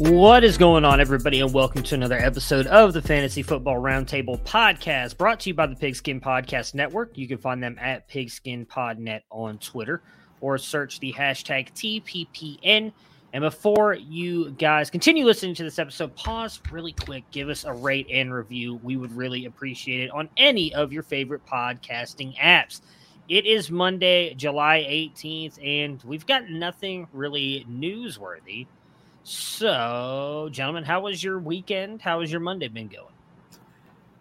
What is going on, everybody, and welcome to another episode of the Fantasy Football Roundtable podcast, brought to you by the Pigskin Podcast Network. You can find them at PigskinPodNet on Twitter, or search the hashtag TPPN. And before you guys continue listening to this episode, pause really quick, give us a rate and review. We would really appreciate it on any of your favorite podcasting apps. It is Monday, July 18th, and we've got nothing really newsworthy. So, gentlemen, how was your weekend? How has your Monday been going?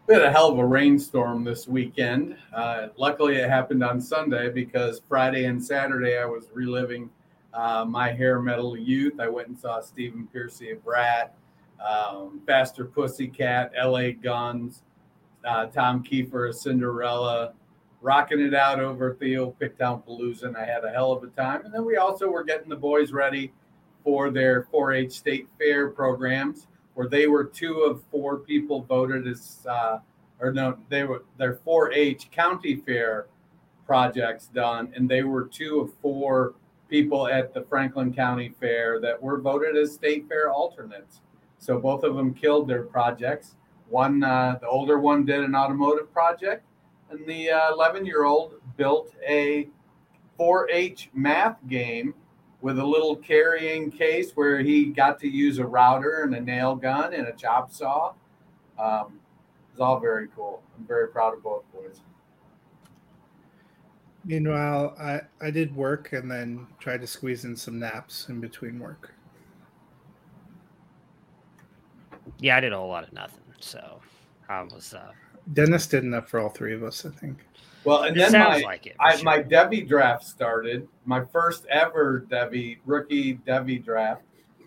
We had a hell of a rainstorm this weekend. Uh, luckily, it happened on Sunday because Friday and Saturday I was reliving uh, my hair metal youth. I went and saw Stephen Pearcy of Ratt, um, Faster Pussycat, LA Guns, uh, Tom Keifer of Cinderella, rocking it out over Theo Picktown Palooza, and I had a hell of a time. And then we also were getting the boys ready for their 4-H state fair programs, where they were two of four people voted as, uh, or no, they were their 4-H county fair projects done, and they were two of four people at the Franklin County Fair that were voted as state fair alternates. So both of them killed their projects. One, uh, the older one, did an automotive project, and the 11 year old built a 4-H math game with a little carrying case where he got to use a router and a nail gun and a chop saw. Um, it was all very cool. I'm very proud of both boys. Meanwhile, I, I did work and then tried to squeeze in some naps in between work. Yeah, I did a whole lot of nothing. So I was. Uh, Dennis did enough for all three of us, I think. Well, and then my, like it, I, sure. my devy draft started, my first ever devy rookie devy draft,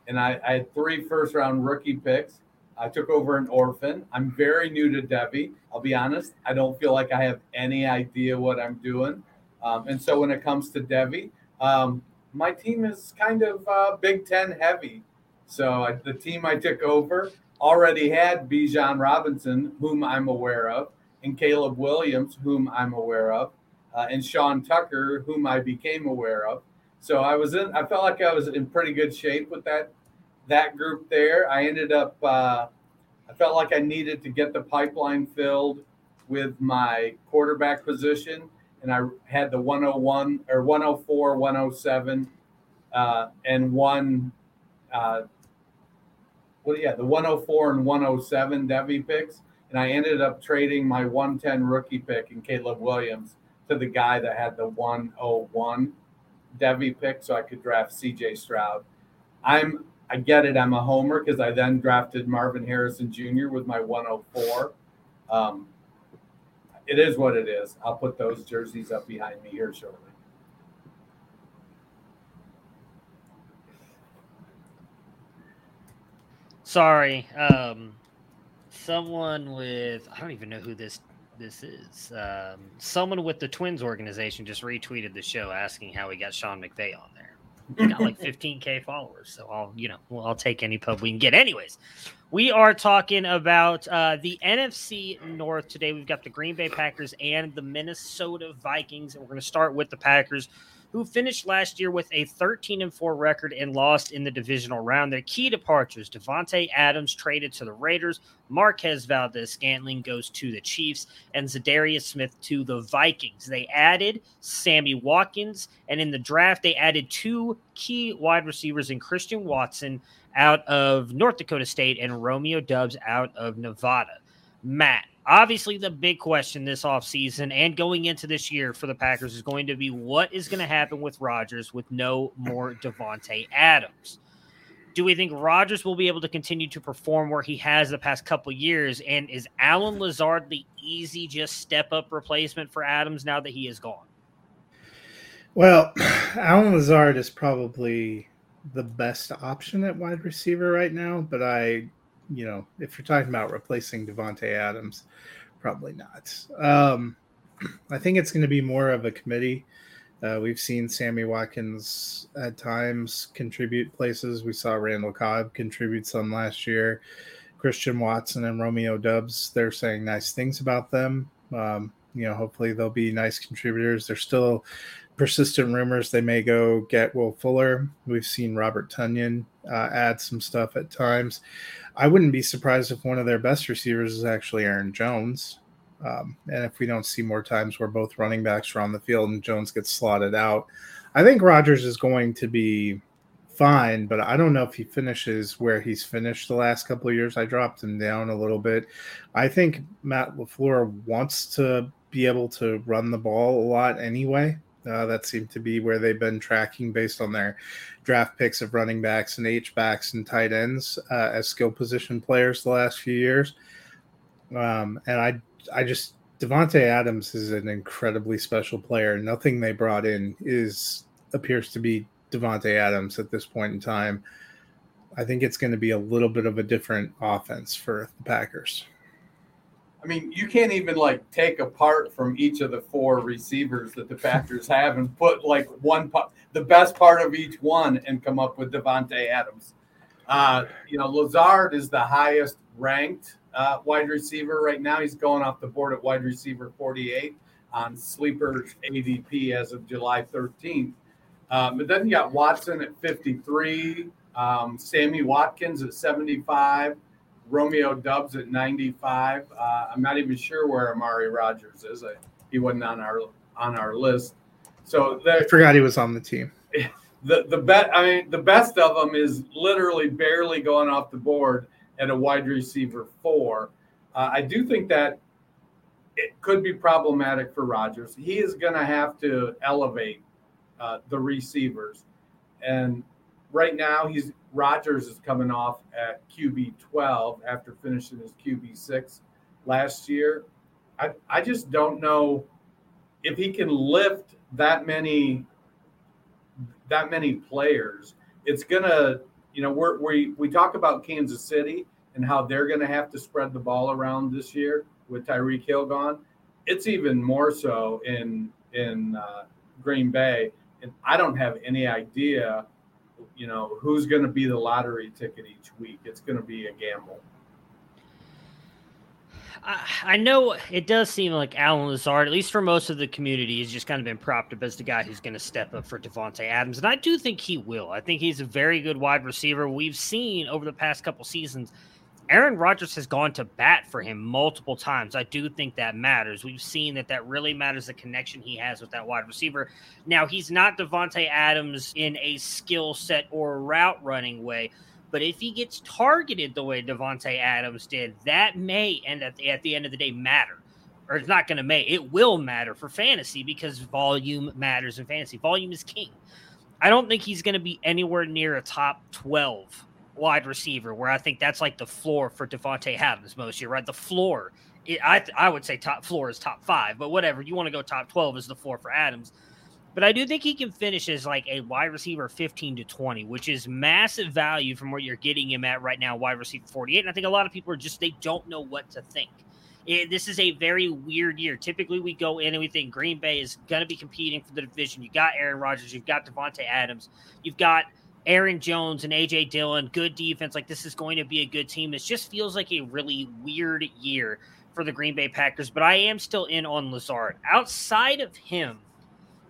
and I, I had three first round rookie picks. I took over an orphan. I'm very new to devy. I'll be honest. I don't feel like I have any idea what I'm doing. Um, and so when it comes to devy, um, my team is kind of uh, Big Ten heavy. So I, the team I took over already had Bijan Robinson, whom I'm aware of, and Caleb Williams, whom I'm aware of, uh, and Sean Tucker, whom I became aware of. So I was in. I felt like I was in pretty good shape with that that group there. I ended up. Uh, I felt like I needed to get the pipeline filled with my quarterback position, and I had the 101 or 104, 107, uh, and one. Uh, well, yeah, the 104 and 107 devy picks, and I ended up trading my 110 rookie pick in Caleb Williams to the guy that had the 101 devy pick, so I could draft C.J. Stroud. I'm, I get it. I'm a homer because I then drafted Marvin Harrison Jr. with my 104. Um, it is what it is. I'll put those jerseys up behind me here shortly. sorry, um, someone with I don't even know who this this is. Um, someone with the Twins organization just retweeted the show asking how we got Sean McVay on there. He got like 15k followers, so I'll you know well, I'll take any pub we can get. Anyways, we are talking about uh, the NFC North today. We've got the Green Bay Packers and the Minnesota Vikings, and we're going to start with the Packers. Who finished last year with a 13 and 4 record and lost in the divisional round. Their key departures Davante Adams traded to the Raiders, Marquez Valdes Scantling goes to the Chiefs, and Za'Darius Smith to the Vikings. They added Sammy Watkins, and in the draft, they added two key wide receivers in Christian Watson out of North Dakota State and Romeo Doubs out of Nevada. Matt, obviously the big question this offseason and going into this year for the Packers is going to be what is going to happen with Rodgers with no more Davante Adams. Do we think Rodgers will be able to continue to perform where he has the past couple years? And is Allen Lazard the easy, just step up replacement for Adams now that he is gone? Well, Allen Lazard is probably the best option at wide receiver right now, but I you know, if you're talking about replacing Davante Adams, probably not. Um, I think it's going to be more of a committee. Uh, we've seen Sammy Watkins at times contribute places. We saw Randall Cobb contribute some last year. Christian Watson and Romeo Doubs, they're saying nice things about them. Um, you know, hopefully they'll be nice contributors. There's still persistent rumors they may go get Will Fuller. We've seen Robert Tonyan uh, add some stuff at times. I wouldn't be surprised if one of their best receivers is actually Aaron Jones. Um, and if we don't see more times where both running backs are on the field and Jones gets slotted out, I think Rodgers is going to be fine, but I don't know if he finishes where he's finished the last couple of years. I dropped him down a little bit. I think Matt LaFleur wants to be able to run the ball a lot anyway. Uh, that seemed to be where they've been tracking based on their draft picks of running backs and H backs and tight ends uh, as skill position players the last few years. Um, and I, I just Davante Adams is an incredibly special player. Nothing they brought in is appears to be Davante Adams at this point in time. I think it's going to be a little bit of a different offense for the Packers. I mean, you can't even like take apart from each of the four receivers that the Packers have and put like one part, the best part of each one, and come up with Davante Adams. Uh, you know, Lazard is the highest ranked uh, wide receiver right now. He's going off the board at wide receiver 48 on Sleeper's ADP as of July 13th. Um, but then you got Watson at 53, um, Sammy Watkins at 75. Romeo Doubs at 95. Uh, I'm not even sure where Amari Rodgers is. I, he wasn't on our on our list. So I forgot he was on the team. The the bet I mean the best of them is literally barely going off the board at a wide receiver four. Uh, I do think that it could be problematic for Rodgers. He is going to have to elevate uh, the receivers, and right now he's Rodgers is coming off at QB 12 after finishing his QB 6 last year. I, I just don't know if he can lift that many that many players. It's gonna, you know, we're, we we talk about Kansas City and how they're gonna have to spread the ball around this year with Tyreek Hill gone. It's even more so in in uh, Green Bay, and I don't have any idea you know, who's going to be the lottery ticket each week. It's going to be a gamble. I know it does seem like Allen Lazard, at least for most of the community, has just kind of been propped up as the guy who's going to step up for Davante Adams, and I do think he will. I think he's a very good wide receiver. We've seen over the past couple seasons Aaron Rodgers has gone to bat for him multiple times. I do think that matters. We've seen that that really matters the connection he has with that wide receiver. Now, he's not Davante Adams in a skill set or route running way, but if he gets targeted the way Davante Adams did, that may end at the, at the end of the day matter. Or it's not going to may it will matter for fantasy because volume matters in fantasy. Volume is king. I don't think he's going to be anywhere near a top 12 wide receiver, where I think that's like the floor for Davante Adams most year, right? The floor, I I would say top floor is top five, but whatever you want to go top twelve is the floor for Adams. But I do think he can finish as like a wide receiver 15 to 20, which is massive value from where you're getting him at right now, wide receiver 48. And I think a lot of people are just they don't know what to think. It, this is a very weird year. Typically, we go in and we think Green Bay is going to be competing for the division. You got Aaron Rodgers, you've got Davante Adams, you've got Aaron Jones and AJ Dillon, good defense. Like this is going to be a good team. This just feels like a really weird year for the Green Bay Packers, but I am still in on Lazard. Outside of him,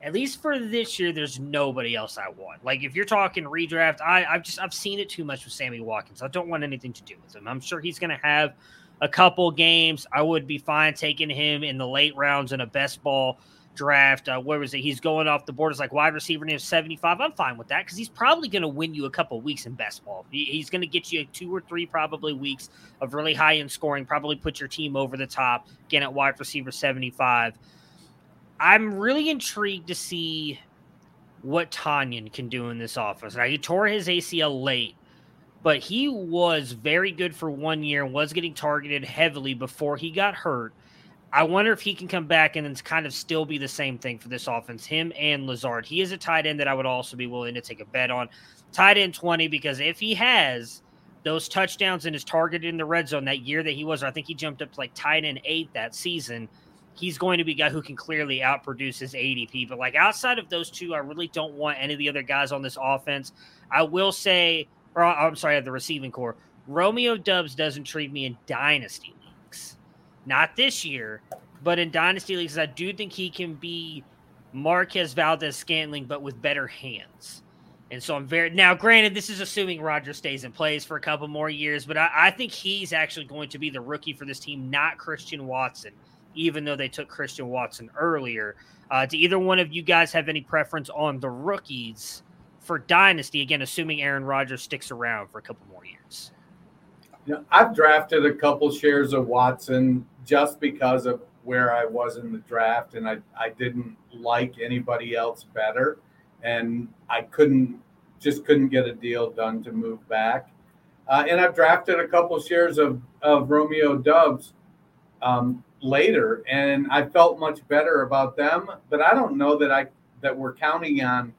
at least for this year, there's nobody else I want. Like if you're talking redraft, I, I've just I've seen it too much with Sammy Watkins. I don't want anything to do with him. I'm sure he's going to have a couple games. I would be fine taking him in the late rounds in a best ball draft. Uh, where was it? He's going off the board as like wide receiver near 75. I'm fine with that because he's probably going to win you a couple weeks in best ball. He, he's going to get you two or three probably weeks of really high end scoring, probably put your team over the top again at wide receiver 75. I'm really intrigued to see what Tonyan can do in this offense. Now, he tore his ACL late, but he was very good for one year and was getting targeted heavily before he got hurt. I wonder if he can come back and then kind of still be the same thing for this offense. Him and Lazard. He is a tight end that I would also be willing to take a bet on. Tight end 20, because if he has those touchdowns and is targeted in the red zone that year that he was, I think he jumped up to like tight end eight that season – he's going to be a guy who can clearly outproduce his ADP. But like outside of those two, I really don't want any of the other guys on this offense. I will say, or I'm sorry, the receiving corps. Romeo Doubs does not treat me in dynasty not this year, but in dynasty leagues, I do think he can be Marquez Valdes Scantling, but with better hands. And so I'm very now. Granted, this is assuming Roger stays in place for a couple more years, but I, I think he's actually going to be the rookie for this team, not Christian Watson even though they took Christian Watson earlier. Uh, do either one of you guys have any preference on the rookies for Dynasty? Again, assuming Aaron Rodgers sticks around for a couple more years. You know, I've drafted a couple shares of Watson just because of where I was in the draft, and I, I didn't like anybody else better, and I couldn't just couldn't get a deal done to move back. Uh, and I've drafted a couple shares of, of Romeo Doubs um, later, and I felt much better about them. But I don't know that I that we're counting on.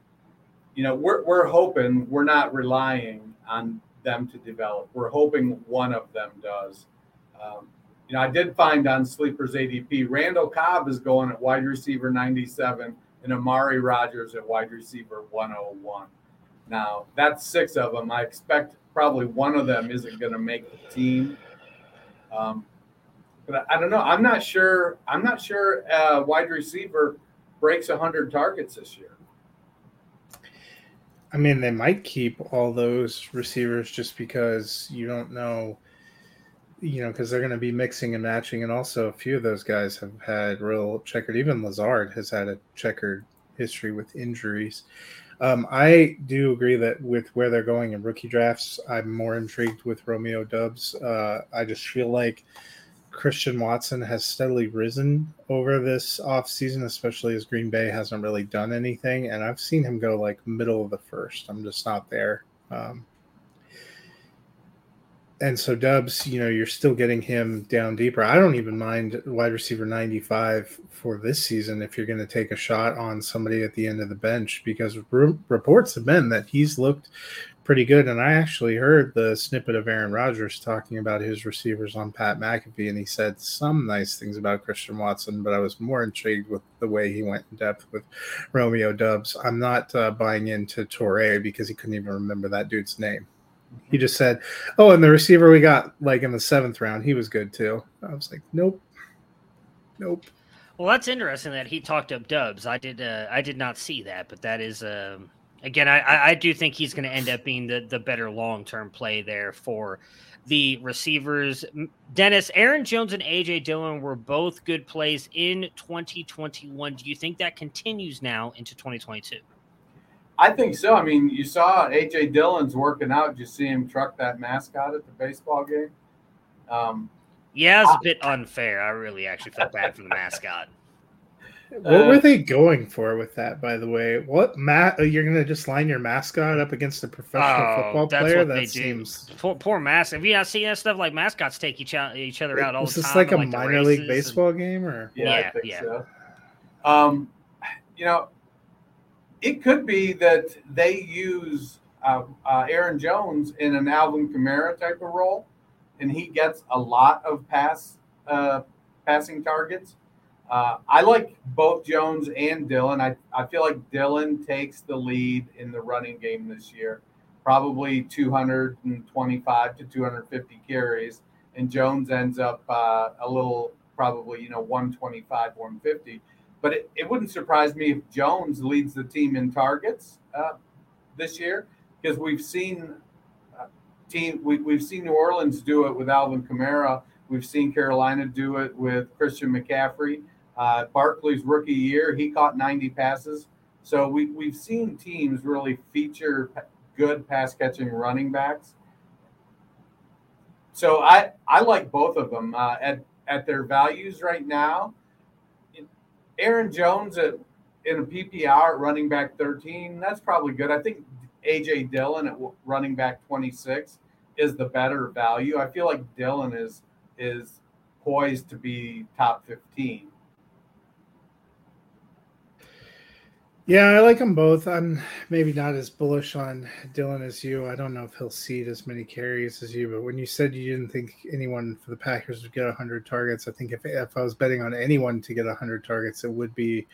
You know, we're we're hoping we're not relying on them to develop. We're hoping one of them does. Um, you know, I did find on Sleepers ADP, Randall Cobb is going at wide receiver 97 and Amari Rodgers at wide receiver 101. Now, that's six of them. I expect probably one of them isn't going to make the team. Um, but I don't know. I'm not sure. I'm not sure. Uh, wide receiver breaks 100 targets this year. I mean, they might keep all those receivers just because you don't know, you know, because they're going to be mixing and matching. And also, a few of those guys have had real checkered. Even Lazard has had a checkered history with injuries. Um, I do agree that with where they're going in rookie drafts, I'm more intrigued with Romeo Doubs. Uh, I just feel like Christian Watson has steadily risen over this offseason, especially as Green Bay hasn't really done anything. And I've seen him go like middle of the first. I'm just not there. Um, and so Doubs, you know, you're still getting him down deeper. I don't even mind wide receiver 95 for this season if you're going to take a shot on somebody at the end of the bench because reports have been that he's looked pretty good. And I actually heard the snippet of Aaron Rodgers talking about his receivers on Pat McAfee, and he said some nice things about Christian Watson, but I was more intrigued with the way he went in depth with Romeo Doubs. I'm not uh, buying into Toure because he couldn't even remember that dude's name. He just said, "Oh, and the receiver we got like in the seventh round, he was good too." I was like, "Nope, nope." Well, that's interesting that he talked up Doubs. I did, uh, I did not see that, but that is, um, again, I, I do think he's going to end up being the, the better long term play there for the receivers. Dennis, Aaron Jones and AJ Dillon were both good plays in 2021. Do you think that continues now into 2022? I think so. I mean, you saw AJ Dillon's working out. Did you see him truck that mascot at the baseball game? Um, yeah, it's a bit unfair. I really actually felt bad for the mascot. What uh, were they going for with that, by the way? What Matt? You're gonna just line your mascot up against a professional oh, football player? that seems poor, poor mascot. Have you not seen that stuff? Like mascots take each, each other out all the time. Is this like a like minor league baseball and... game, or yeah, yeah, yeah. So. Um, you know, it could be that they use uh, uh, Aaron Jones in an Alvin Kamara type of role, and he gets a lot of pass uh, passing targets uh, I like both Jones and Dillon. I, I feel like Dillon takes the lead in the running game this year, probably 225 to 250 carries, and Jones ends up uh, a little probably you know 125 150. but it, it wouldn't surprise me if Jones leads the team in targets uh, this year because we've seen uh, team we, we've seen New Orleans do it with Alvin Kamara. We've seen Carolina do it with Christian McCaffrey. Uh, Barkley's rookie year, he caught 90 passes. So we, we've seen teams really feature good pass catching running backs. So I, I like both of them uh, at, at their values right now. Aaron Jones at, in a PPR at running back 13, that's probably good. I think AJ Dillon at running back 26 is the better value. I feel like Dillon is is poised to be top 15. Yeah, I like them both. I'm maybe not as bullish on Dillon as you. I don't know if he'll see as many carries as you, but when you said you didn't think anyone for the Packers would get 100 targets, I think if, if I was betting on anyone to get 100 targets, it would be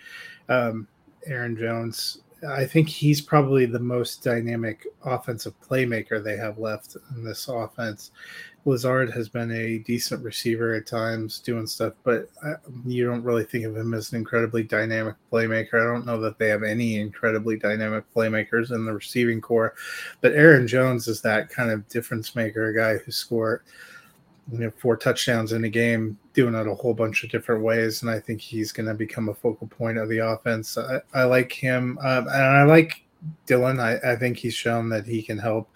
um, Aaron Jones. I think he's probably the most dynamic offensive playmaker they have left in this offense. Lazard has been a decent receiver at times doing stuff, but I, you don't really think of him as an incredibly dynamic playmaker. I don't know that they have any incredibly dynamic playmakers in the receiving corps, but Aaron Jones is that kind of difference maker, a guy who scored you know, four touchdowns in a game, doing it a whole bunch of different ways, and I think he's going to become a focal point of the offense. I, I like him, um, and I like Dillon. I, I, think he's shown that he can help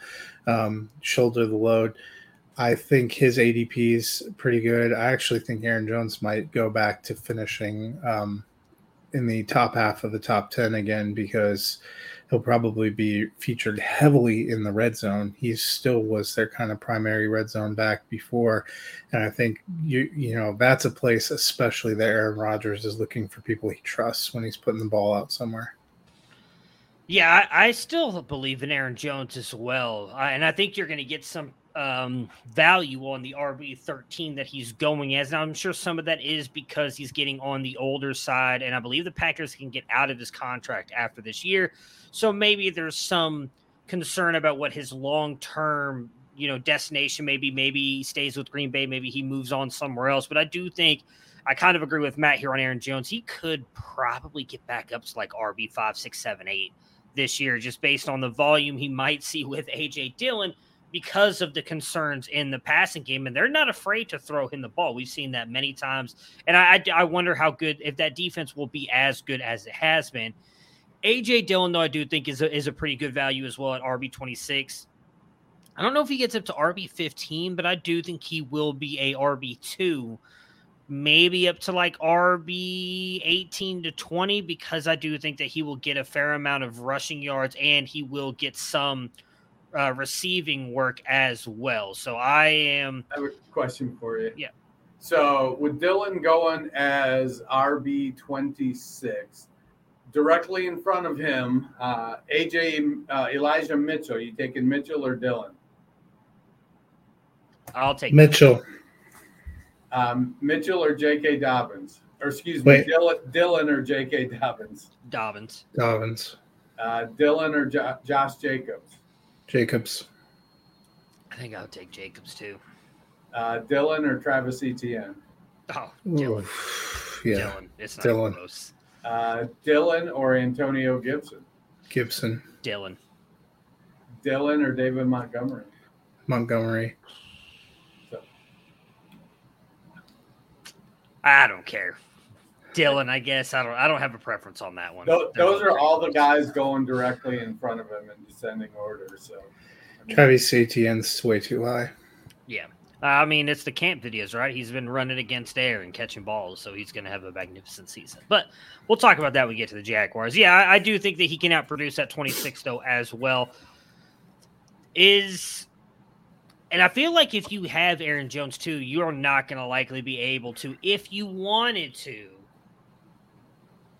um, shoulder the load. I think his ADP is pretty good. I actually think Aaron Jones might go back to finishing um, in the top half of the top 10 again because he'll probably be featured heavily in the red zone. He still was their kind of primary red zone back before. And I think you you know that's a place especially that Aaron Rodgers is looking for people he trusts when he's putting the ball out somewhere. Yeah, I, I still believe in Aaron Jones as well. and I think you're going to get some um, value on the RB 13 that he's going as. Now, I'm sure some of that is because he's getting on the older side, and I believe the Packers can get out of his contract after this year. So maybe there's some concern about what his long term you know destination maybe maybe he stays with green bay. Maybe he moves on somewhere else. But i do think i kind of agree with matt here on aaron jones. He could probably get back up to like rb 5 6 7 8 this year just based on the volume he might see with aj dillon because of the concerns in the passing game, and they're not afraid to throw him the ball. We've seen that many times, and I, I, I wonder how good if that defense will be as good as it has been. AJ Dillon, though, I do think is a, is a pretty good value as well at RB twenty six. I don't know if he gets up to RB fifteen, but I do think he will be a RB two, maybe up to like RB eighteen to twenty, because I do think that he will get a fair amount of rushing yards and he will get some uh, receiving work as well. So I am. I have a question for you. Yeah. So with Dillon going as RB twenty six, directly in front of him, uh, AJ uh, Elijah Mitchell. You taking Mitchell or Dillon? I'll take Mitchell. Um, Mitchell or J.K. Dobbins, or excuse me, Dylan, Dillon or J.K. Dobbins. Dobbins. Dobbins. Uh, Dillon or jo- Josh Jacobs. Jacobs. I think I'll take Jacobs too. Uh, Dillon or Travis Etienne? Oh, Dillon. Yeah. Dillon. It's not Dillon. close. Uh, Dillon or Antonio Gibson? Gibson. Dillon. Dillon or David Montgomery? Montgomery. So. I don't care. Dillon, I guess I don't. I don't have a preference on that one. Those, those are all the guys going directly in front of him in descending order. So, I mean, Travis Etienne's way too high. Yeah, I mean it's the camp videos, right? He's been running against air and catching balls, so he's going to have a magnificent season. But we'll talk about that when we get to the Jaguars. Yeah, I, I do think that he can outproduce that 26 though as well. Is and I feel like if you have Aaron Jones too, you are not going to likely be able to, if you wanted to,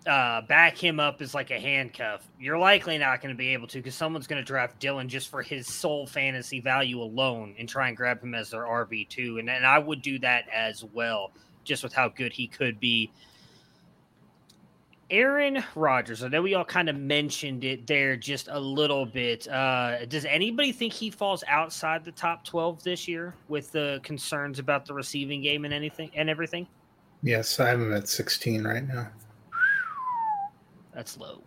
uh, back him up as like a handcuff, you're likely not going to be able to because someone's going to draft Dillon just for his sole fantasy value alone and try and grab him as their RB two, and and I would do that as well, just with how good he could be. Aaron Rodgers, I know we all kind of mentioned it there just a little bit. Uh, does anybody think he falls outside the top 12 this year with the concerns about the receiving game and anything and everything? Yes, I am at 16 right now. That's low.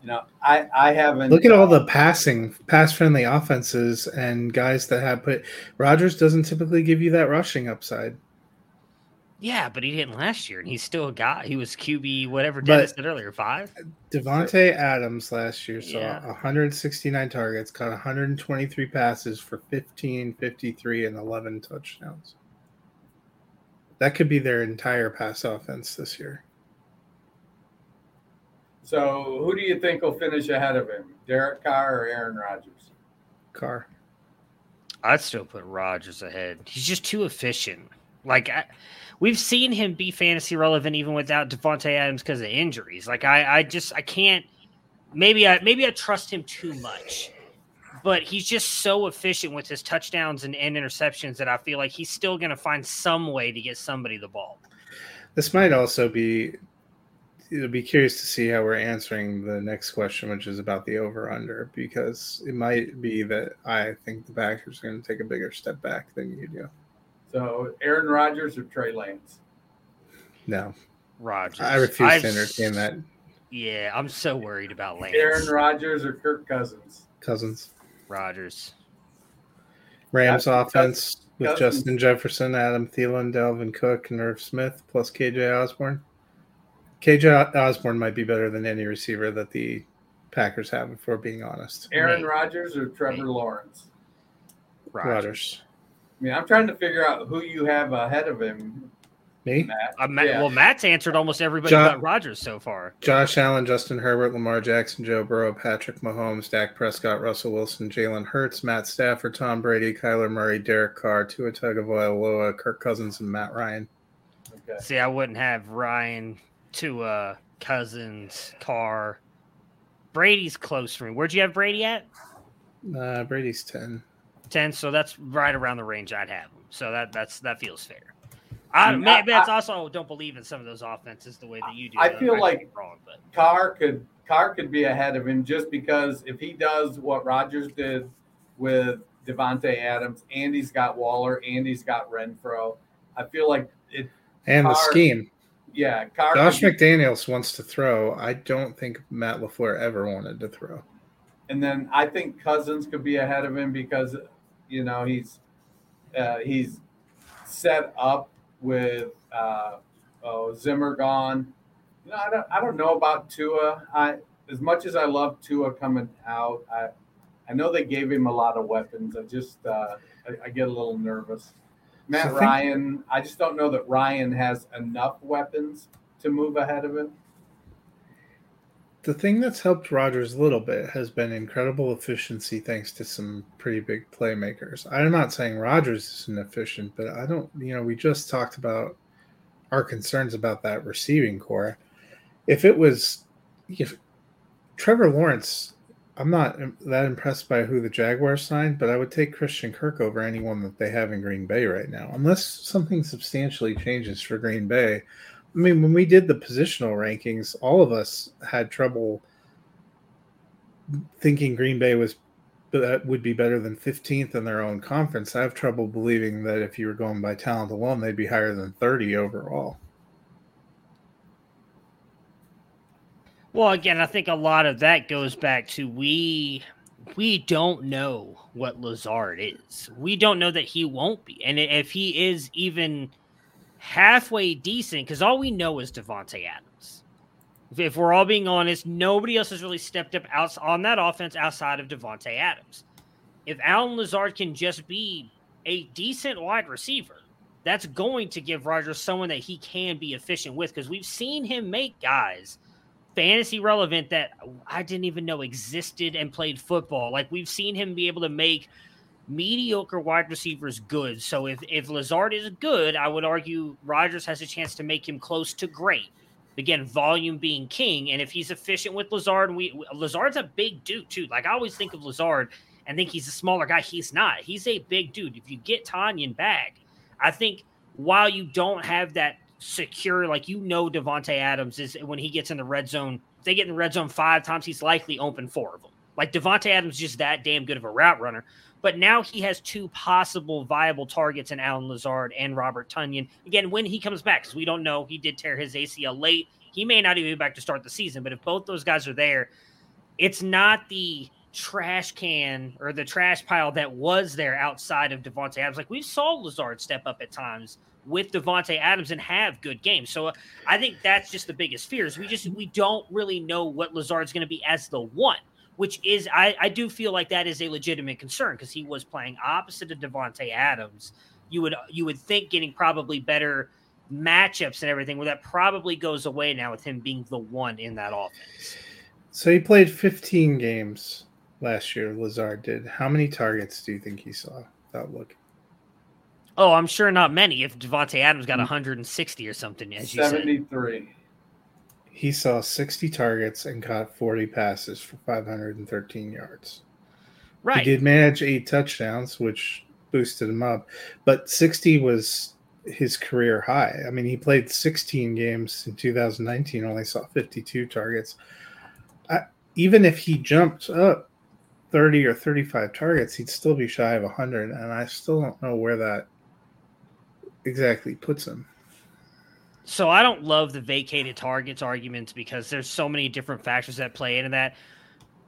You know, I I haven't Look at all the uh, passing, pass friendly offenses and guys that have put. Rodgers doesn't typically give you that rushing upside. Yeah, but he didn't last year, and he's still a guy. He was QB, whatever But- Dennis said earlier, five. Davante Adams last year saw Yeah. 169 targets, caught 123 passes for 15, 53, and 11 touchdowns. That could be their entire pass offense this year. So who do you think will finish ahead of him? Derek Carr or Aaron Rodgers? Carr. I'd still put Rodgers ahead. He's just too efficient. Like I, we've seen him be fantasy relevant even without Davante Adams because of injuries. Like I, I just I can't. Maybe I maybe I trust him too much, but he's just so efficient with his touchdowns and, and interceptions that I feel like he's still going to find some way to get somebody the ball. This might also be. It'll be curious to see how we're answering the next question, which is about the over under, because it might be that I think the Packers are going to take a bigger step back than you do. So Aaron Rodgers or Trey Lance? No, Rodgers. I refuse I've- to entertain that. Yeah, I'm so worried about Lance. Aaron Rodgers or Kirk Cousins? Cousins. Rodgers. Rams Yeah, offense with Cousins. Justin Jefferson, Adam Thielen, Dalvin Cook, and Irv Smith, plus KJ Osborne. KJ Osborne might be better than any receiver that the Packers have, if we're being honest. Aaron Nate. Rodgers or Trevor Nate. Lawrence? Rogers. Rodgers. I mean, I'm trying to figure out who you have ahead of him, Me? Matt. Uh, Matt, Yeah. Well, Matt's answered almost everybody John- but Rodgers so far. Josh Allen, Justin Herbert, Lamar Jackson, Joe Burrow, Patrick Mahomes, Dak Prescott, Russell Wilson, Jalen Hurts, Matt Stafford, Tom Brady, Kyler Murray, Derek Carr, Tua Tagovailoa, Kirk Cousins, and Matt Ryan. Okay. See, I wouldn't have Ryan, Tua, Cousins, Carr. Brady's close for me. Where'd you have Brady at? Uh, Brady's 10. 10. So that's right around the range I'd have him. So that that's that feels fair. I, maybe I- that's also don't believe in some of those offenses the way that you do. I feel like- be wrong, but Carr could Carr could be ahead of him just because if he does what Rodgers did with Davante Adams, and he's got Waller, and he's got Renfrow, I feel like it. And the scheme. Yeah, Carr. Josh McDaniels wants to throw. I don't think Matt LaFleur ever wanted to throw. and then I think Cousins could be ahead of him because you know he's uh, he's set up with uh, oh, Zimmer gone. You know, I don't I don't know about Tua. I as much as I love Tua coming out, I I know they gave him a lot of weapons. I just uh, I, I get a little nervous. Matt So I think- Ryan, I just don't know that Ryan has enough weapons to move ahead of him. The thing that's helped Rodgers a little bit has been incredible efficiency thanks to some pretty big playmakers. I'm not saying Rodgers isn't efficient, but I don't, you know, we just talked about our concerns about that receiving corps. If it was, if Trevor Lawrence, I'm not that impressed by who the Jaguars signed, but I would take Christian Kirk over anyone that they have in Green Bay right now, unless something substantially changes for Green Bay. I mean, when we did the positional rankings, all of us had trouble thinking Green Bay was that would be better than 15th in their own conference. I have trouble believing that if you were going by talent alone, they'd be higher than 30 overall. Well, again, I think a lot of that goes back to we we don't know what Lazard is. We don't know that he won't be, and if he is even halfway decent, because all we know is Davante Adams. If, we're all being honest, nobody else has really stepped up out on that offense outside of Davante Adams. If Allen Lazard can just be a decent wide receiver, that's going to give Rodgers someone that he can be efficient with because we've seen him make guys fantasy relevant that I didn't even know existed and played football. Like we've seen him be able to make mediocre wide receivers good. So if if Lazard is good, I would argue Rodgers has a chance to make him close to great. Again, volume being king, and if he's efficient with Lazard, we Lazard's a big dude too. Like I always think of Lazard and think he's a smaller guy. He's not. He's a big dude. If you get Tonyan back, I think while you don't have that secure, like you know, Davante Adams is when he gets in the red zone. If they get in the red zone five times, he's likely open four of them. Like Davante Adams, is just that damn good of a route runner. But now he has two possible viable targets in Allen Lazard and Robert Tonyan. Again, when he comes back, because we don't know, he did tear his ACL late. He may not even be back to start the season. But if both those guys are there, it's not the trash can or the trash pile that was there outside of Davante Adams. Like we saw Lazard step up at times with Davante Adams and have good games. So uh, I think that's just the biggest fears. We just we don't really know what Lazard's going to be as the one which is I, I do feel like that is a legitimate concern because he was playing opposite of Davante Adams. You would you would think getting probably better matchups and everything, well, that probably goes away now with him being the one in that offense. So he played 15 games last year. Lazard did. How many targets do you think he saw? That look. Oh, I'm sure not many. If Davante Adams got hmm. 160 or something, as you 73. said he saw 60 targets and caught 40 passes for 513 yards. Right. He did manage eight touchdowns, which boosted him up, but 60 was his career high. I mean, he played 16 games in 2019, only saw 52 targets. I, even if he jumped up 30 or 35 targets, he'd still be shy of 100, and I still don't know where that exactly puts them. So I don't love the vacated targets arguments because there's so many different factors that play into that.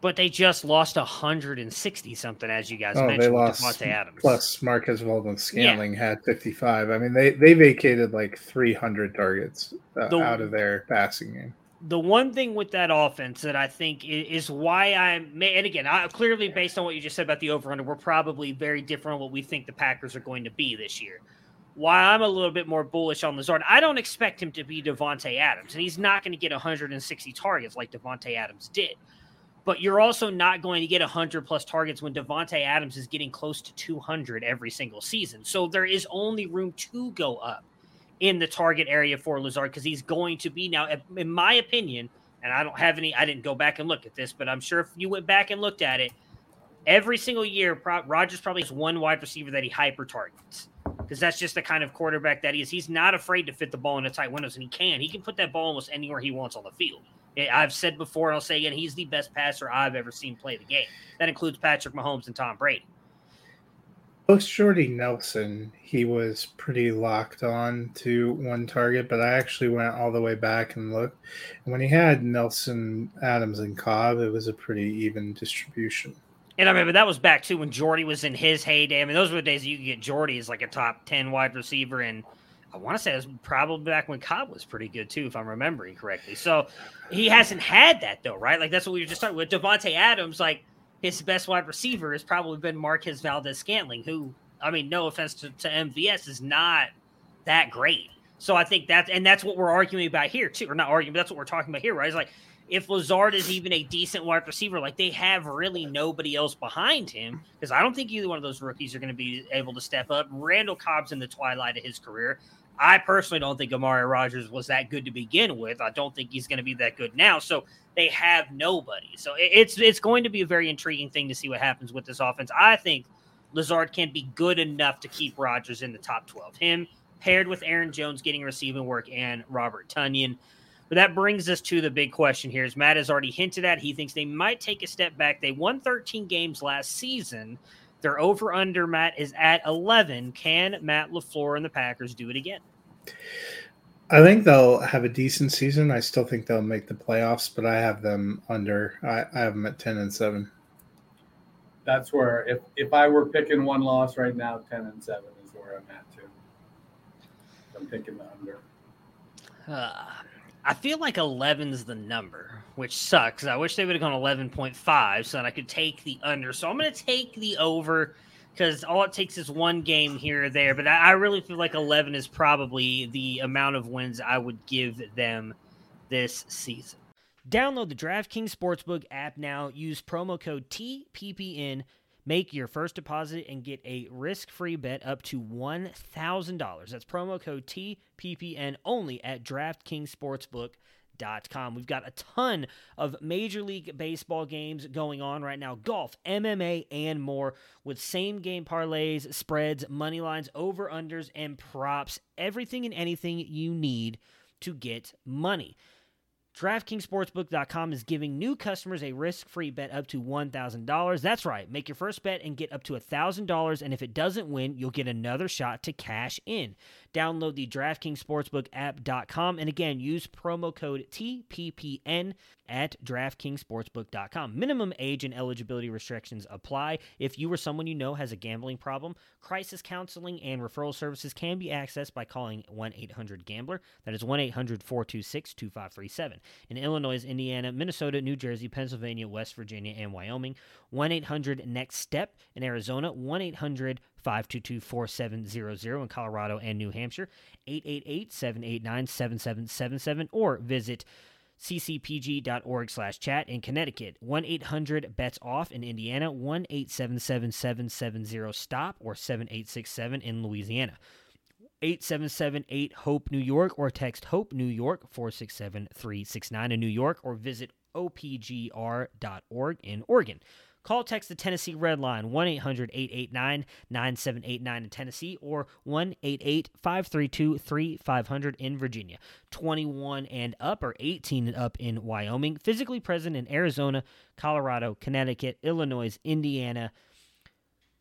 But they just lost 160 something, as you guys oh, mentioned. They lost Adams. Plus, Marquez Valdes-Scantling yeah. had 55. I mean, they they vacated like 300 targets uh, the, out of their passing game. The one thing with that offense that I think is, why I'm, and again, I, clearly based on what you just said about the over under, we're probably very different on what we think the Packers are going to be this year why I'm a little bit more bullish on Lazard, I don't expect him to be Davante Adams, and he's not going to get 160 targets like Davante Adams did. But you're also not going to get 100 plus targets when Davante Adams is getting close to 200 every single season. So there is only room to go up in the target area for Lazard because he's going to be now, in my opinion, and I don't have any, I didn't go back and look at this, but I'm sure if you went back and looked at it, every single year, Rodgers probably has one wide receiver that he hyper targets because that's just the kind of quarterback that he is. He's not afraid to fit the ball into tight windows, and he can. He can put that ball almost anywhere he wants on the field. I've said before, and I'll say again, he's the best passer I've ever seen play the game. That includes Patrick Mahomes and Tom Brady. Post Jordy Nelson, he was pretty locked on to one target, but I actually went all the way back and looked. When he had Nelson, Adams, and Cobb, it was a pretty even distribution. And I remember that was back too when Jordy was in his heyday. I mean, those were the days you could get Jordy as like a top 10 wide receiver. And I want to say was probably back when Cobb was pretty good too, if I'm remembering correctly. So he hasn't had that though, right? Like that's what we were just talking with Davante Adams. Like his best wide receiver has probably been Marquez Valdes Scantling, who, I mean, no offense to, to MVS, is not that great. So I think that's, and that's what we're arguing about here too, or not arguing, but that's what we're talking about here, right? It's like if Lazard is even a decent wide receiver, like they have really nobody else behind him, because I don't think either one of those rookies are going to be able to step up. Randall Cobb's in the twilight of his career. I personally don't think Amari Rodgers was that good to begin with. I don't think he's going to be that good now. So they have nobody. So it's it's going to be a very intriguing thing to see what happens with this offense. I think Lazard can be good enough to keep Rodgers in the top 12. Him paired with Aaron Jones getting receiving work and Robert Tonyan. But that brings us to the big question here. As Matt has already hinted at, he thinks they might take a step back. They won 13 games last season. Their over under Matt is at 11. Can Matt LaFleur and the Packers do it again? I think they'll have a decent season. I still think they'll make the playoffs, but I have them under. I, I have them at 10 and 7. That's where if if I were picking one loss right now, 10 and 7 is where I'm at too. I'm picking the under. Uh, I feel like 11's the number, which sucks. I wish they would have gone 11.5 so that I could take the under. So I'm going to take the over because all it takes is one game here or there. But I, I really feel like 11 is probably the amount of wins I would give them this season. Download the DraftKings Sportsbook app now. Use promo code TPPN Make your first deposit and get a risk free bet up to $1,000. That's promo code TPPN only at DraftKings Sportsbook. Com. We've got a ton of Major League Baseball games going on right now golf, MMA, and more with same game parlays, spreads, money lines, over unders, and props. Everything and anything you need to get money. DraftKingsSportsbook.com is giving new customers a risk free bet up to $1,000. That's right. Make your first bet and get up to $1,000. And if it doesn't win, you'll get another shot to cash in. Download the DraftKings Sportsbook app.com and again, use promo code TPPN at DraftKingsSportsbook.com. Minimum age and eligibility restrictions apply. If you or someone you know has a gambling problem, crisis counseling and referral services can be accessed by calling 1 800 Gambler. That is 1 800 426 2537. In Illinois, Indiana, Minnesota, New Jersey, Pennsylvania, West Virginia, and Wyoming, 1 800 Next Step. In Arizona, 1 800 522 4700 in Colorado and New Hampshire, 888 789 7777, or visit ccpg.org slash chat in Connecticut, 1-800-BETS-OFF in Indiana, 1-877-770-STOP or 7867 in Louisiana. 877-8-HOPE New York or text HOPE New York 467-369 in New York or visit opgr.org in Oregon. Call text the Tennessee Red Line 1 800 889 9789 in Tennessee or 1 88 532 3500 in Virginia. 21 and up or 18 and up in Wyoming. Physically present in Arizona, Colorado, Connecticut, Illinois, Indiana,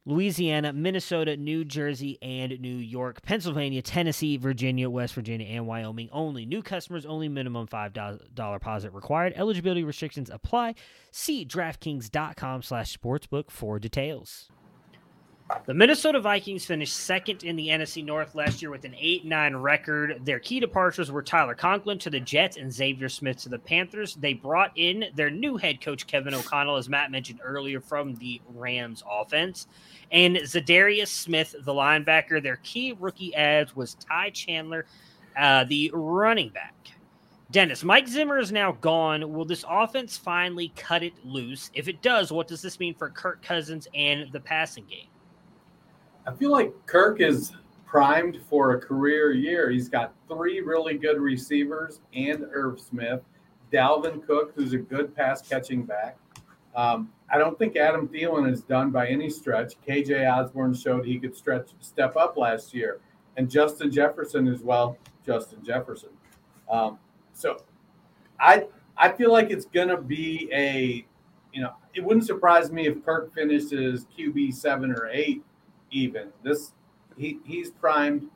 Louisiana, Minnesota, New Jersey, and New York, Pennsylvania, Tennessee, Virginia, West Virginia, and Wyoming only. New customers only minimum $5 deposit required. Eligibility restrictions apply. See DraftKings.com slash sportsbook for details. The Minnesota Vikings finished second in the NFC North last year with an 8 9 record. Their key departures were Tyler Conklin to the Jets and Xavier Smith to the Panthers. They brought in their new head coach, Kevin O'Connell, as Matt mentioned earlier, from the Rams offense. And Za'Darius Smith, the linebacker. Their key rookie ads was Ty Chandler, uh, the running back. Dennis, Mike Zimmer is now gone. Will this offense finally cut it loose? If it does, what does this mean for Kirk Cousins and the passing game? I feel like Kirk is primed for a career year. He's got three really good receivers and Irv Smith, Dalvin Cook, who's a good pass catching back. Um, I don't think Adam Thielen is done by any stretch. KJ Osborn showed he could stretch step up last year, and Justin Jefferson as well. Justin Jefferson. Um, so I I feel like it's gonna be a you know it wouldn't surprise me if Kirk finishes QB seven or eight even. This he he's primed.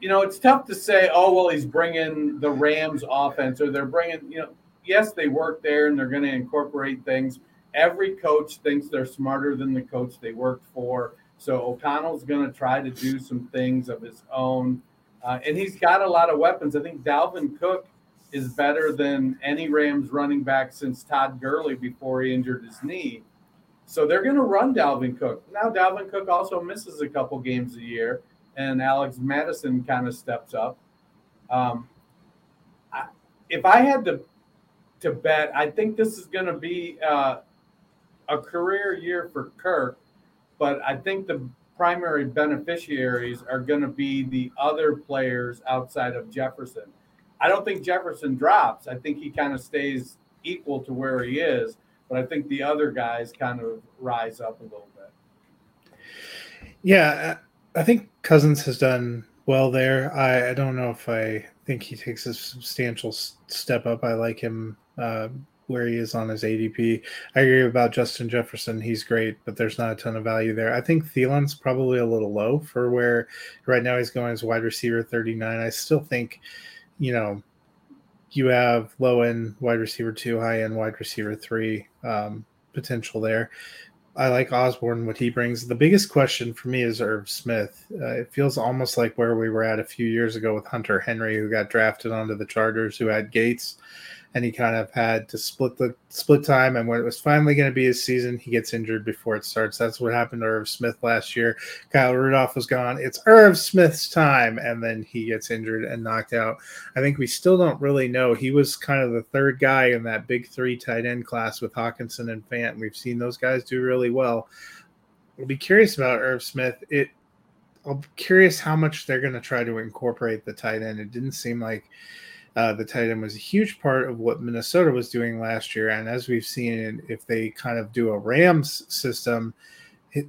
You know, it's tough to say. Oh well, he's bringing the Rams offense, or they're bringing. You know, yes, they work there and they're going to incorporate things. Every coach thinks they're smarter than the coach they worked for. So O'Connell's going to try to do some things of his own, uh, and he's got a lot of weapons. I think Dalvin Cook is better than any Rams running back since Todd Gurley before he injured his knee. So they're going to run Dalvin Cook. Now, Dalvin Cook also misses a couple games a year, and Alex Mattison kind of steps up. Um, I, if I had to to bet, I think this is going to be uh, a career year for Kirk, but I think the primary beneficiaries are going to be the other players outside of Jefferson. I don't think Jefferson drops. I think he kind of stays equal to where he is but I think the other guys kind of rise up a little bit. Yeah, I think Cousins has done well there. I, I don't know if I think he takes a substantial step up. I like him uh, where he is on his ADP. I agree about Justin Jefferson. He's great, but there's not a ton of value there. I think Thielen's probably a little low for where right now he's going as wide receiver 39. I still think, you know, you have low end wide receiver two, high end wide receiver three um, potential there. I like Osborn, what he brings. The biggest question for me is Irv Smith. Uh, it feels almost like where we were at a few years ago with Hunter Henry, who got drafted onto the Chargers, who had Gates and he kind of had to split the split time. And when it was finally going to be his season, he gets injured before it starts. That's what happened to Irv Smith last year. Kyle Rudolph was gone. It's Irv Smith's time, and then he gets injured and knocked out. I think we still don't really know. He was kind of the third guy in that big three tight end class with Hockenson and Fant. We've seen those guys do really well. I'll be curious about Irv Smith. It I'm curious how much they're going to try to incorporate the tight end. It didn't seem like uh, the tight end was a huge part of what Minnesota was doing last year. And as we've seen, if they kind of do a Rams system,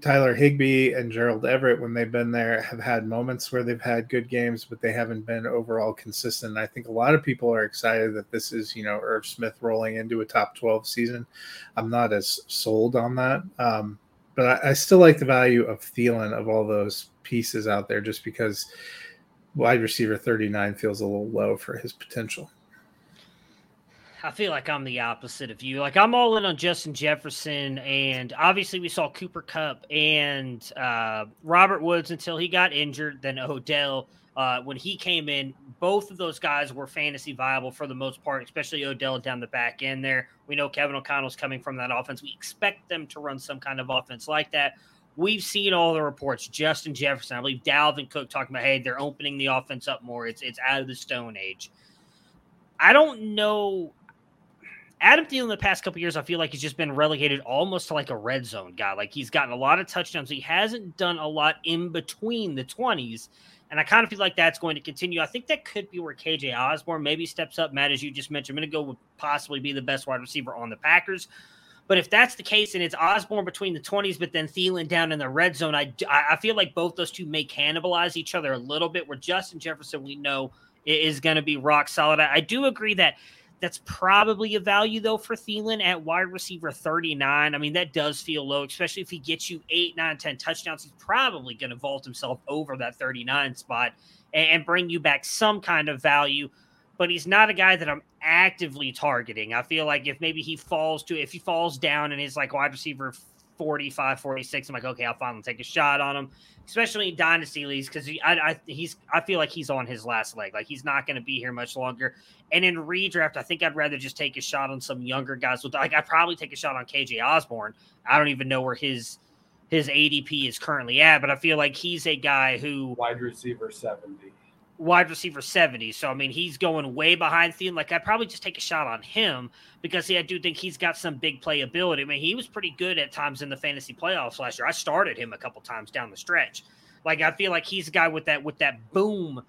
Tyler Higbee and Gerald Everett, when they've been there, have had moments where they've had good games, but they haven't been overall consistent. I think a lot of people are excited that this is, you know, Irv Smith rolling into a top 12 season. I'm not as sold on that. Um, but I, I still like the value of Thielen of all those pieces out there just because wide receiver 39 feels a little low for his potential. I feel like I'm the opposite of you. Like I'm all in on Justin Jefferson, and obviously we saw Cooper Kupp and uh, Robert Woods until he got injured. Then Odell, uh, when he came in, both of those guys were fantasy viable for the most part, especially Odell down the back end there. We know Kevin O'Connell's coming from that offense. We expect them to run some kind of offense like that. We've seen all the reports. Justin Jefferson, I believe Dalvin Cook talking about, hey, they're opening the offense up more. It's it's out of the stone age. I don't know Adam Thielen the past couple years, I feel like he's just been relegated almost to like a red zone guy. Like he's gotten a lot of touchdowns. He hasn't done a lot in between the 20s. And I kind of feel like that's going to continue. I think that could be where KJ Osborn maybe steps up. Matt, as you just mentioned, I'm going to go with possibly be the best wide receiver on the Packers. But if that's the case and it's Osborn between the 20s, but then Thielen down in the red zone, I, I feel like both those two may cannibalize each other a little bit. Where Justin Jefferson, we know, is going to be rock solid. I, I do agree that that's probably a value though for Thielen at wide receiver 39. I mean, that does feel low, especially if he gets you eight, nine, 10 touchdowns. He's probably going to vault himself over that 39 spot and, and bring you back some kind of value. But he's not a guy that I'm actively targeting. I feel like if maybe he falls to, if he falls down and is like wide receiver 45, 46, I'm like, okay, I'll finally take a shot on him especially in dynasty leagues, because he, I, I, he's, I feel like he's on his last leg. Like he's not going to be here much longer. And in redraft, I think I'd rather just take a shot on some younger guys. With like, I'd probably take a shot on KJ Osborn. I don't even know where his his ADP is currently at, but I feel like he's a guy who wide receiver seventy wide receiver 70. So, I mean, he's going way behind Thielen. Like, I'd probably just take a shot on him because I do think he's got some big playability. I mean, he was pretty good at times in the fantasy playoffs last year. I started him a couple times down the stretch. Like, I feel like he's a guy with that with that boom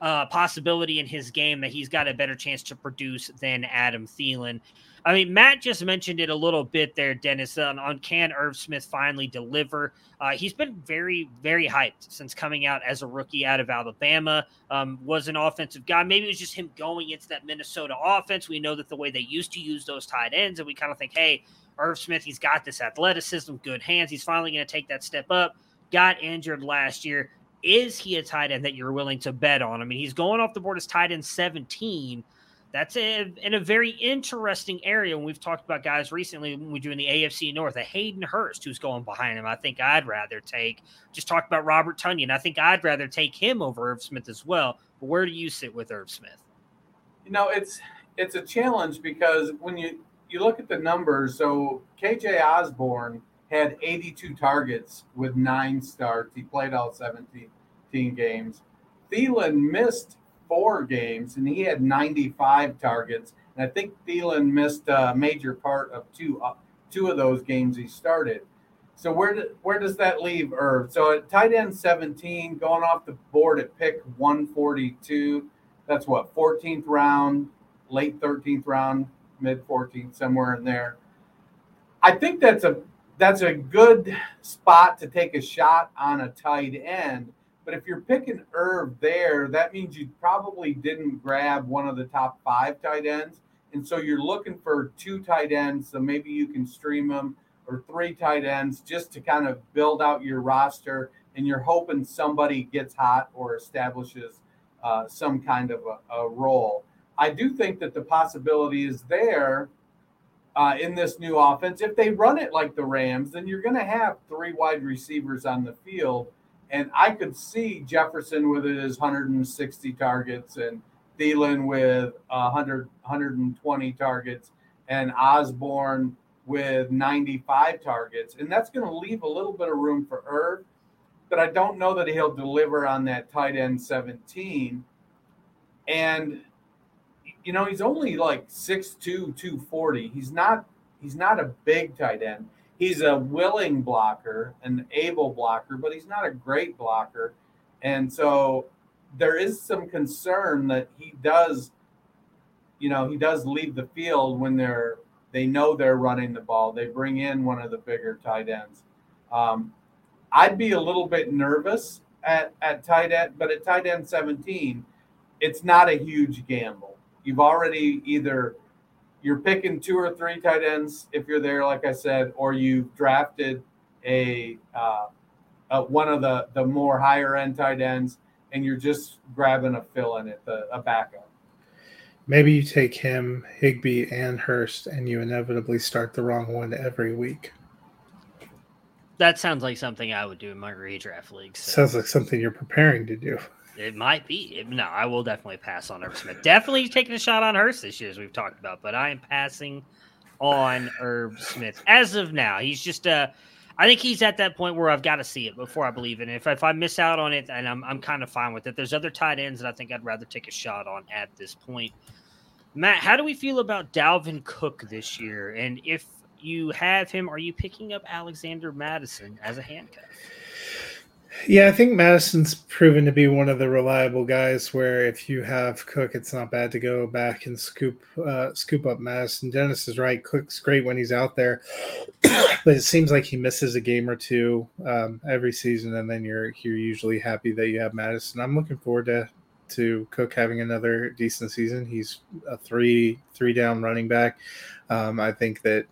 uh, possibility in his game that he's got a better chance to produce than Adam Thielen. I mean, Matt just mentioned it a little bit there, Dennis, on, on can Irv Smith finally deliver? Uh, he's been very, very hyped since coming out as a rookie out of Alabama. Um, was an offensive guy. Maybe it was just him going into that Minnesota offense. We know that the way they used to use those tight ends, and we kind of think, hey, Irv Smith, he's got this athleticism, good hands. He's finally going to take that step up. Got injured last year. Is he a tight end that you're willing to bet on? I mean, he's going off the board as tight end 17 that's a, in a very interesting area. When we've talked about guys recently, when we do in the AFC North, a Hayden Hurst who's going behind him. I think I'd rather take. Just talked about Robert Tonyan. I think I'd rather take him over Irv Smith as well. But where do you sit with Irv Smith? You know, it's it's a challenge because when you you look at the numbers, so KJ Osborn had 82 targets with nine starts. He played all 17 games. Thielen missed four games, and he had 95 targets. And I think Thielen missed a major part of two uh, two of those games he started. So where do, where does that leave Irv? So at tight end 17, going off the board at pick 142. That's what 14th round, late 13th round, mid 14th, somewhere in there. I think that's a that's a good spot to take a shot on a tight end but if you're picking Irv there, that means you probably didn't grab one of the top five tight ends. And so you're looking for two tight ends. So maybe you can stream them or three tight ends just to kind of build out your roster. And you're hoping somebody gets hot or establishes uh, some kind of a, a, role. I do think that the possibility is there uh, in this new offense. If they run it like the Rams, then you're going to have three wide receivers on the field and I could see Jefferson with his 160 targets and Thielen with 100, 120 targets and Osborn with 95 targets. And that's going to leave a little bit of room for Irv, but I don't know that he'll deliver on that tight end 17. And you know, he's only like 6'2, 240. He's not he's not a big tight end he's a willing blocker, an able blocker, but he's not a great blocker. And so there is some concern that he does, you know, he does leave the field when they're they know they're running the ball. They bring in one of the bigger tight ends. Um, I'd be a little bit nervous at, at tight end, but at tight end 17, it's not a huge gamble. You've already either you're picking two or three tight ends if you're there, like I said, or you've drafted a, uh, a one of the the more higher end tight ends, and you're just grabbing a fill in it, the, a backup. Maybe you take him, Higbee, and Hurst, and you inevitably start the wrong one every week. That sounds like something I would do in my redraft leagues. So. Sounds like something you're preparing to do. It might be. No, I will definitely pass on Irv Smith. Definitely taking a shot on Hurst this year, as we've talked about, but I am passing on Herb Smith as of now. He's just uh I think he's at that point where I've got to see it before I believe it. And if, if I miss out on it, and I'm I'm kind of fine with it. There's other tight ends that I think I'd rather take a shot on at this point. Matt, how do we feel about Dalvin Cook this year? And if you have him, are you picking up Alexander Mattison as a handcuff? Yeah, I think Mattison's proven to be one of the reliable guys. Where if you have Cook, it's not bad to go back and scoop uh, scoop up Mattison. Dennis is right. Cook's great when he's out there, but it seems like he misses a game or two um, every season, and then you're you're usually happy that you have Mattison. I'm looking forward to to Cook having another decent season. He's a three three down running back. Um, I think that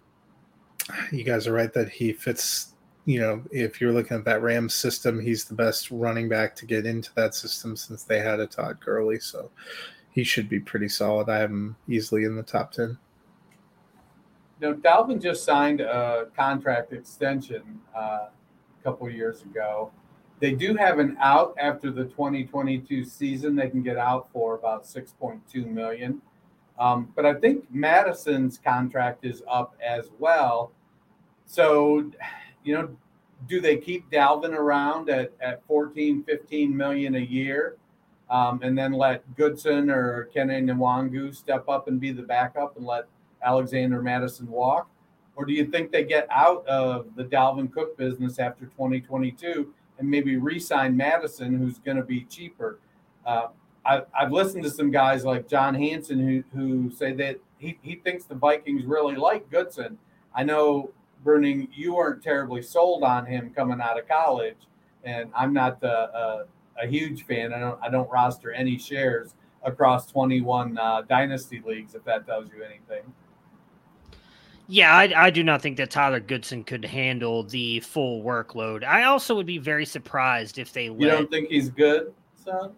you guys are right that he fits you know, if you're looking at that Rams system, he's the best running back to get into that system since they had a Todd Gurley. So he should be pretty solid. I have him easily in the top 10. You know, Dalvin just signed a contract extension uh, a couple years ago. They do have an out after the 2022 season. They can get out for about 6.2 million. Um, but I think Mattison's contract is up as well. So you know, do they keep Dalvin around at, at 14, 15 million a year um, and then let Goodson or Kene Nwangwu step up and be the backup and let Alexander Mattison walk? Or do you think they get out of the Dalvin Cook business after 2022 and maybe re sign Mattison, who's going to be cheaper? Uh, I, have listened to some guys like John Hansen who, who say that he, he thinks the Vikings really like Goodson. I know Bruning, you weren't terribly sold on him coming out of college, and I'm not a, a, a huge fan. I don't I don't roster any shares across 21 uh, dynasty leagues. If that tells you anything. Yeah, I, I, do not think that Tyler Goodson could handle the full workload. I also would be very surprised if they. Let, you don't think he's good, son?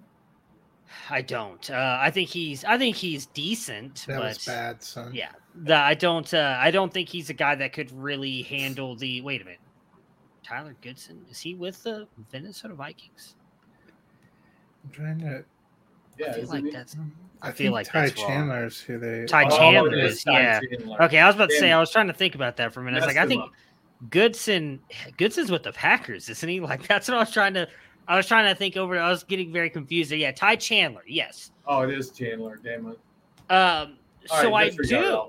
I don't. Uh, I think he's. I think he's decent. That but, was bad, son. Yeah, the, I don't. Uh, I don't think he's a guy that could really handle the. Wait a minute, Tyler Goodson is he with the Minnesota Vikings? I'm trying to. Yeah, I feel like he? that's. I, I feel like Ty that's wrong. Chandler's who they. Ty Oh, Chandler it is, Ty yeah. Chandler. Okay, I was about to say. I was trying to think about that for a minute. I was like, I think up. Goodson. Goodson's with the Packers, isn't he? Like that's what I was trying to. I was trying to think over. I was getting very confused. there. Yeah, Ty Chandler. Yes. Oh, it is Chandler. Damn it. Um. All so right, I do.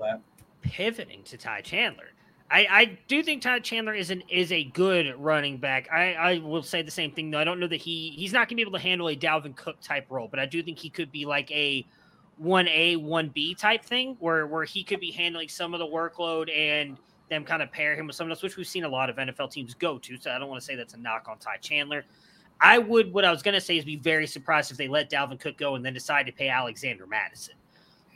pivoting to Ty Chandler. I, I do think Ty Chandler is an is a good running back. I, I will say the same thing though. I don't know that he he's not gonna be able to handle a Dalvin Cook type role, but I do think he could be like a one A, one B type thing where where he could be handling some of the workload and them kind of pair him with someone else, which we've seen a lot of NFL teams go to. So I don't want to say that's a knock on Ty Chandler. I would what I was gonna say is be very surprised if they let Dalvin Cook go and then decide to pay Alexander Mattison.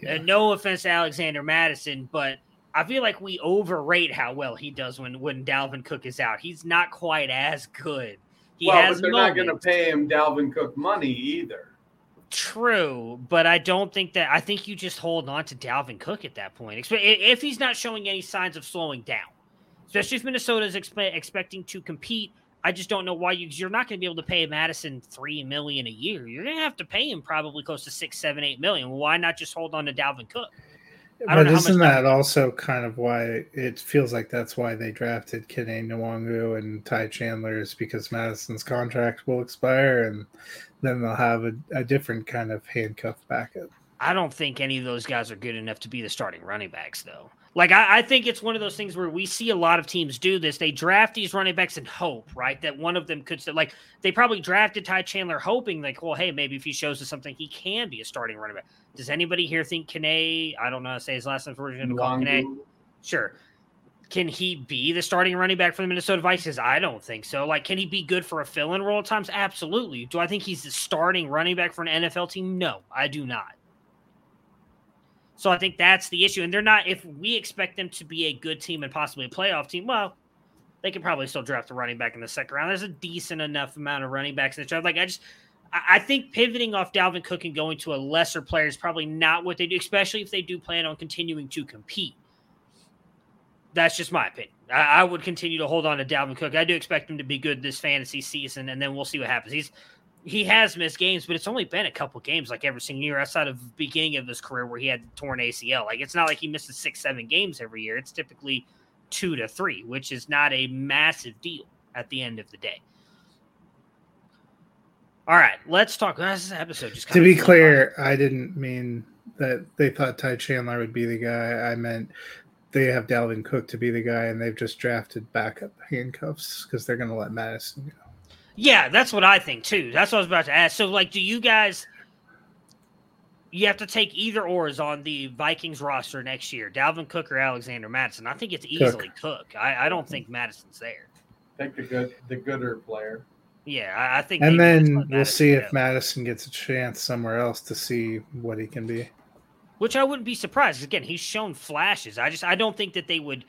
Yeah. And no offense to Alexander Mattison, but I feel like we overrate how well he does when when Dalvin Cook is out. He's not quite as good. He well, has but they're not going to pay him Dalvin Cook money either. True, but I don't think that. I think you just hold on to Dalvin Cook at that point, if he's not showing any signs of slowing down. Especially if Minnesota is expe- expecting to compete. I just don't know why you. You're not going to be able to pay Mattison three million a year. You're going to have to pay him probably close to six, seven, eight million. Why not just hold on to Dalvin Cook? I But know how much isn't that- that also kind of why it feels like that's why they drafted Kene Nwangwu and Ty Chandler is because Mattison's contract will expire and then they'll have a, a different kind of handcuff backup. I don't think any of those guys are good enough to be the starting running backs, though. Like, I, I think it's one of those things where we see a lot of teams do this. They draft these running backs and hope, right, that one of them could, like, they probably drafted Ty Chandler hoping, like, well, hey, maybe if he shows us something, he can be a starting running back. Does anybody here think Kane, I don't know how to say his last name, we're going to call Kane? Sure. can he be the starting running back for the Minnesota Vikings? I don't think so. Like, can he be good for a fill in role at times? Absolutely. Do I think he's the starting running back for an NFL team? No, I do not. So I think that's the issue. And they're not, if we expect them to be a good team and possibly a playoff team, well, they could probably still draft a running back in the second round. There's a decent enough amount of running backs in the draft. Like, I just, I think pivoting off Dalvin Cook and going to a lesser player is probably not what they do, especially if they do plan on continuing to compete. That's just my opinion. I, I, would continue to hold on to Dalvin Cook. I do expect him to be good this fantasy season, and then we'll see what happens. He's he has missed games, but it's only been a couple games like every single year outside of the beginning of his career where he had torn ACL. Like it's not like he misses six, seven games every year. It's typically two to three, which is not a massive deal at the end of the day. All right, let's talk. Oh, this episode just to be clear, I didn't mean that they thought Ty Chandler would be the guy. I meant they have Dalvin Cook to be the guy, and they've just drafted backup handcuffs because they're going to let Mattison go. Yeah, that's what I think too. That's what I was about to ask. So, like, do you guys? You have to take either ors on the Vikings roster next year, Dalvin Cook or Alexander Mattison. I think it's easily Cook. Cook. I, I, don't think Mattison's there. Take the good, the gooder player. Yeah, I, I think. And then we'll see if Mattison gets a chance somewhere else to see what he can be which I wouldn't be surprised. Again, he's shown flashes. I just I don't think that they would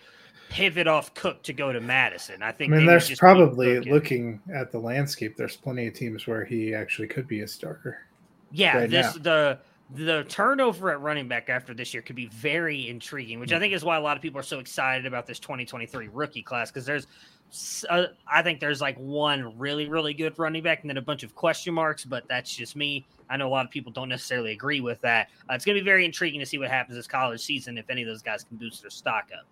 pivot off Cook to go to Mattison. I think. I mean, there's probably looking at the landscape. There's plenty of teams where he actually could be a starter. Yeah, right this now. the the turnover at running back after this year could be very intriguing, which I think is why a lot of people are so excited about this 2023 rookie class because there's uh, I think there's like one really, really good running back and then a bunch of question marks, but that's just me. I know a lot of people don't necessarily agree with that. Uh, it's going to be very intriguing to see what happens this college season if any of those guys can boost their stock up.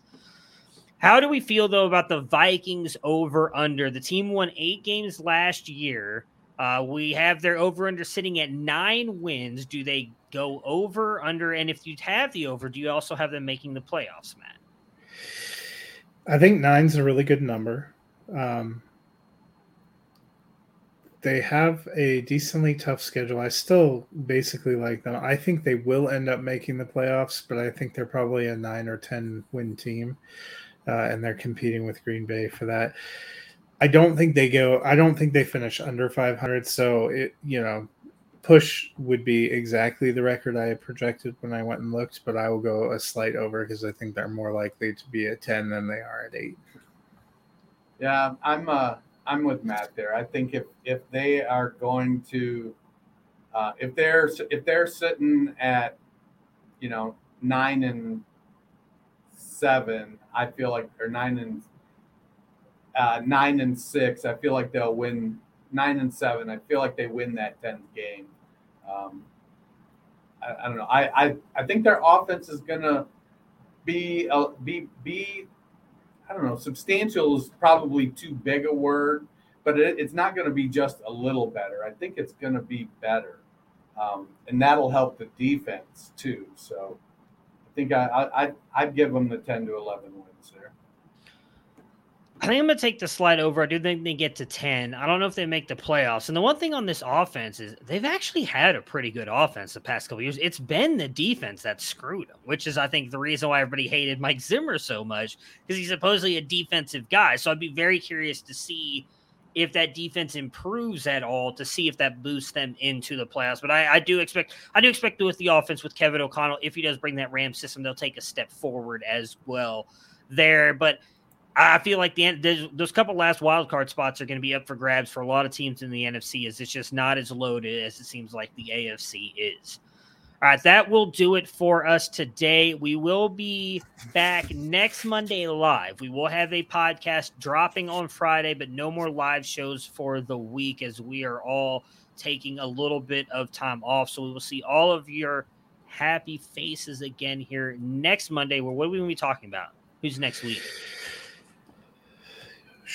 How do we feel, though, about the Vikings over under? The team won eight games last year. Uh, we have their over under sitting at nine wins. Do they go over, under? And if you have the over, do you also have them making the playoffs, Matt? I think nine's a really good number. Um, they have a decently tough schedule. I still basically like them. I think they will end up making the playoffs, but I think they're probably a nine or ten win team, uh, and they're competing with Green Bay for that. I don't think they go. I don't think they finish under 500. So it, you know, push would be exactly the record I projected when I went and looked, but I will go a slight over because I think they're more likely to be at 10 than they are at 8. Yeah, I'm uh I'm with Matt there. I think if if they are going to uh, if they're if they're sitting at you know 9 and 7, I feel like or 9 and uh, 9 and 6, I feel like they'll win 9 and 7. I feel like they win that 10th game. Um, I, I, don't know. I, I, I think their offense is to be, uh, be, be, I don't know, substantial is probably too big a word, but it, it's not going to be just a little better. I think it's going to be better. Um, and that'll help the defense too. So think I, I, I'd give them the 10 to 11 wins there. I think I'm to take the slide over. I do think they get to 10. I don't know if they make the playoffs. And the one thing on this offense is they've actually had a pretty good offense the past couple years. It's been the defense that screwed them, which is, I think, the reason why everybody hated Mike Zimmer so much because he's supposedly a defensive guy. So I'd be very curious to see if that defense improves at all to see if that boosts them into the playoffs. But I, I do expect I do expect with the offense with Kevin O'Connell, if he does bring that Ram system, they'll take a step forward as well there. But I feel like the end, those couple last wild card spots are going to be up for grabs for a lot of teams in the NFC. As it's just not as loaded as it seems like the AFC is. All right, that will do it for us today. We will be back next Monday live. We will have a podcast dropping on Friday, but no more live shows for the week as we are all taking a little bit of time off. So we will see all of your happy faces again here next Monday. Where what are we going to be talking about? Who's next week?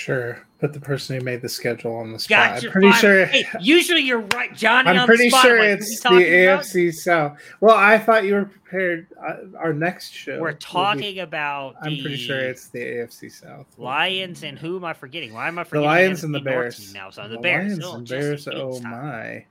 Sure. Put the person who made the schedule on the spot. Gotcha, I'm pretty fine. sure. Hey, usually you're right, Johnny. I'm pretty sure like, it's the AFC about? South. Well, I thought you were prepared. Uh, our next show. We're talking be, about. I'm pretty sure it's the AFC South. Lions and who am I forgetting? Why am I forgetting? The Lions and the Bears. Now, so the, the Bears. Lions oh, and Bears. Oh my.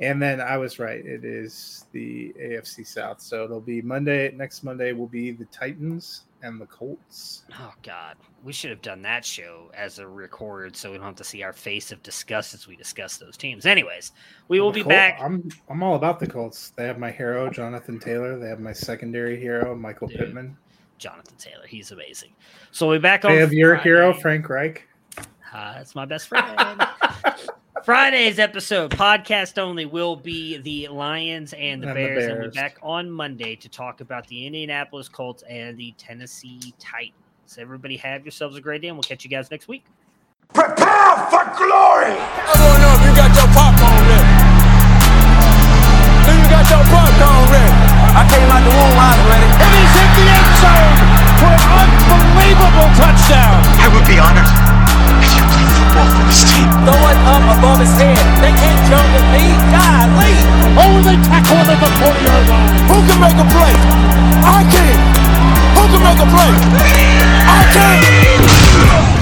And then I was right. It is the AFC South. So it'll be Monday. Next Monday will be the Titans and the Colts. Oh God, we should have done that show as a record, so we don't have to see our face of disgust as we discuss those teams. Anyways, we will be Col- back. I'm I'm all about the Colts. They have my hero, Jonathan Taylor. They have my secondary hero, Michael Dude. Pittman. Jonathan Taylor, he's amazing. So we'll be back on. They have your hero, Frank Reich. Uh, that's my best friend. Friday's episode, podcast only, will be the Lions and the, And the Bears, and we'll be back on Monday to talk about the Indianapolis Colts and the Tennessee Titans. Everybody, have yourselves a great day, and we'll catch you guys next week. Prepare for glory! I don't know if you got your popcorn ready. Do you got your popcorn ready? I came out the womb, I was ready. And he's hit the end zone for an unbelievable touchdown. I would be honored Throw it up above his head. They can't jump with me. Golly. Oh, they tackle him at the 40 yard line. Who can make a play? I can. Who can make a play? I can.